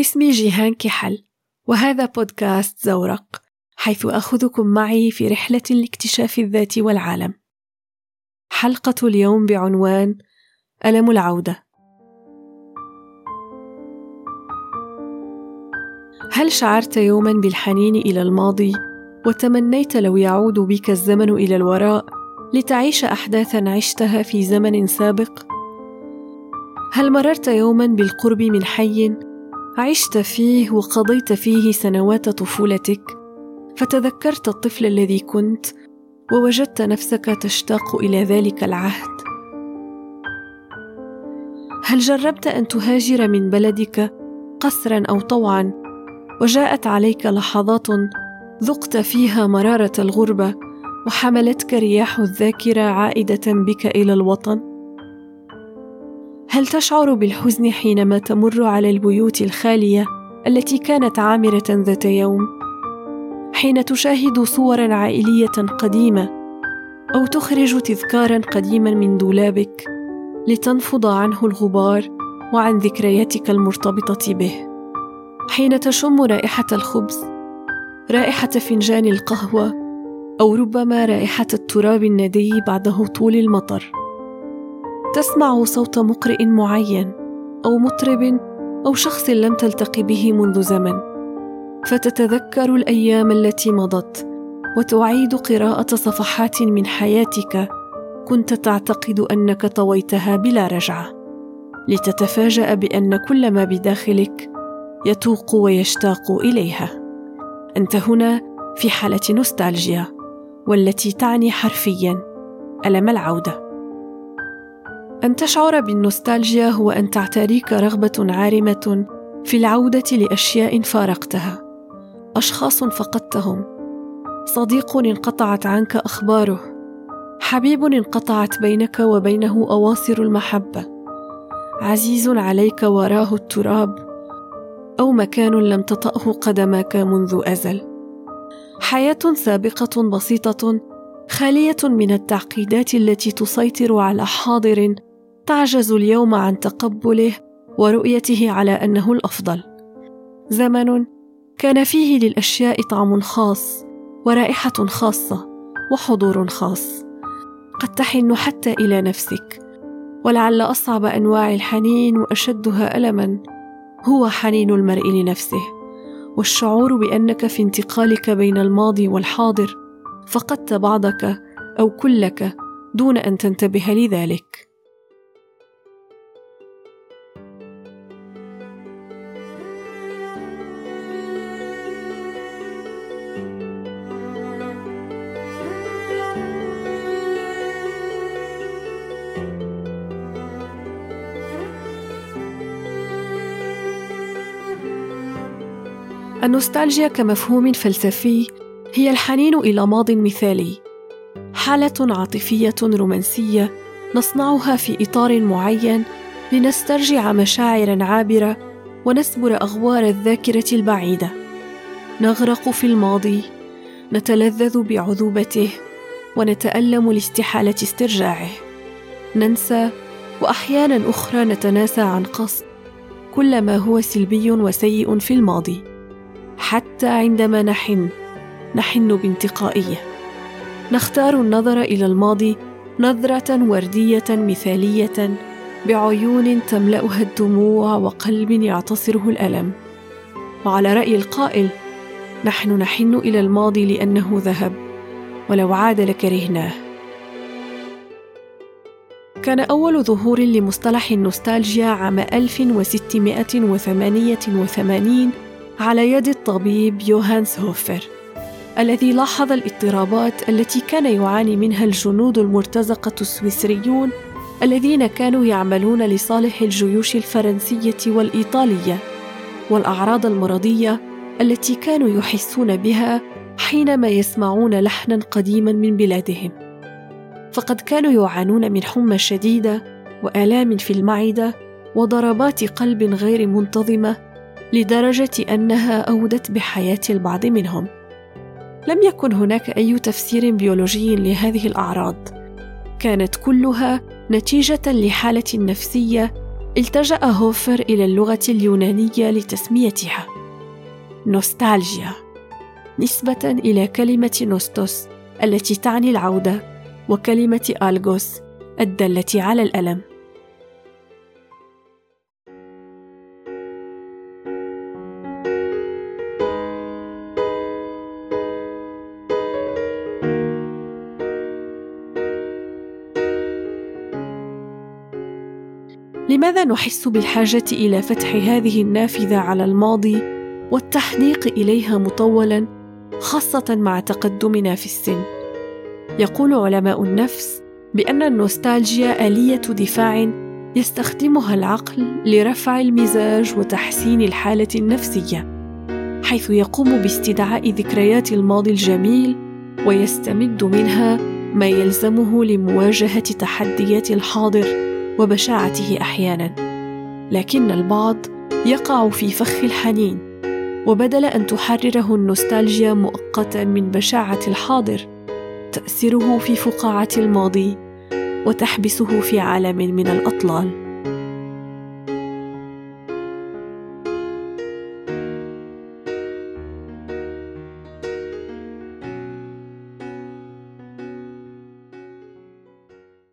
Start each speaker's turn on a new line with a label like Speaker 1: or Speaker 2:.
Speaker 1: اسمي جيهان كحل وهذا بودكاست زورق حيث أخذكم معي في رحلة لاكتشاف الذات والعالم. حلقة اليوم بعنوان ألم العودة. هل شعرت يوما بالحنين إلى الماضي وتمنيت لو يعود بك الزمن إلى الوراء لتعيش احداثا عشتها في زمن سابق؟ هل مررت يوما بالقرب من حي عشت فيه وقضيت فيه سنوات طفولتك فتذكرت الطفل الذي كنت ووجدت نفسك تشتاق إلى ذلك العهد. هل جربت أن تهاجر من بلدك قسرا أو طوعا وجاءت عليك لحظات ذقت فيها مرارة الغربة وحملتك رياح الذاكرة عائدة بك إلى الوطن؟ هل تشعر بالحزن حينما تمر على البيوت الخالية التي كانت عامرة ذات يوم؟ حين تشاهد صورا عائلية قديمة أو تخرج تذكارا قديما من دولابك لتنفض عنه الغبار وعن ذكرياتك المرتبطة به. حين تشم رائحة الخبز رائحة فنجان القهوة أو ربما رائحة التراب الندي بعد هطول المطر. تسمع صوت مقرئ معين أو مطرب أو شخص لم تلتقي به منذ زمن فتتذكر الأيام التي مضت وتعيد قراءة صفحات من حياتك كنت تعتقد أنك طويتها بلا رجعة. لتتفاجأ بأن كل ما بداخلك يتوق ويشتاق إليها. أنت هنا في حالة نوستالجيا والتي تعني حرفيا ألم العودة. أن تشعر بالنوستالجيا هو أن تعتريك رغبة عارمة في العودة لأشياء فارقتها، أشخاص فقدتهم، صديق انقطعت عنك أخباره، حبيب انقطعت بينك وبينه أواصر المحبة، عزيز عليك وراه التراب، أو مكان لم تطأه قدماك منذ أزل. حياة سابقة بسيطة خالية من التعقيدات التي تسيطر على حاضر تعجز اليوم عن تقبله ورؤيته على أنه الأفضل. زمن كان فيه للأشياء طعم خاص ورائحة خاصة وحضور خاص. قد تحن حتى إلى نفسك ولعل أصعب أنواع الحنين وأشدها الما. هو حنين المرء لنفسه والشعور بأنك في انتقالك بين الماضي والحاضر. فقدت بعضك أو كلك دون أن تنتبه لذلك. النوستالجيا كمفهوم فلسفي هي الحنين إلى ماض مثالي حالة عاطفية رومانسية نصنعها في إطار معين لنسترجع مشاعر عابرة ونسبر أغوار الذاكرة البعيدة. نغرق في الماضي نتلذذ بعذوبته ونتألم لاستحالة استرجاعه. ننسى واحيانا أخرى نتناسى عن قصد كل ما هو سلبي وسيء في الماضي. حتى عندما نحن نحن بانتقائية. نختار النظر إلى الماضي نظرة وردية مثالية بعيون تملأها الدموع وقلب يعتصره الألم. وعلى رأي القائل نحن نحن إلى الماضي لأنه ذهب ولو عاد لكرهناه. كان أول ظهور لمصطلح النوستالجيا عام 1688 على يد الطبيب يوهانس هوفر الذي لاحظ الاضطرابات التي كان يعاني منها الجنود المرتزقة السويسريون الذين كانوا يعملون لصالح الجيوش الفرنسية والإيطالية والأعراض المرضية التي كانوا يحسون بها حينما يسمعون لحنا قديما من بلادهم. فقد كانوا يعانون من حمى شديدة وآلام في المعدة وضربات قلب غير منتظمة لدرجة أنها أودت بحياة البعض منهم. لم يكن هناك أي تفسير بيولوجي لهذه الأعراض. كانت كلها نتيجة لحالة نفسية التجأ هوفر إلى اللغة اليونانية لتسميتها. نوستالجيا. نسبة إلى كلمة نوستوس التي تعني العودة وكلمة ألغوس الدالة على الألم. لماذا نحس بالحاجة إلى فتح هذه النافذة على الماضي والتحديق إليها مطولا خاصة مع تقدمنا في السن؟ يقول علماء النفس بأن النوستالجيا آلية دفاع يستخدمها العقل لرفع المزاج وتحسين الحالة النفسية حيث يقوم باستدعاء ذكريات الماضي الجميل ويستمد منها ما يلزمه لمواجهة تحديات الحاضر. وبشاعته أحيانا لكن البعض يقع في فخ الحنين وبدل أن تحرره النوستالجيا مؤقتا من بشاعة الحاضر تاسره في فقاعة الماضي وتحبسه في عالم من الأطلال.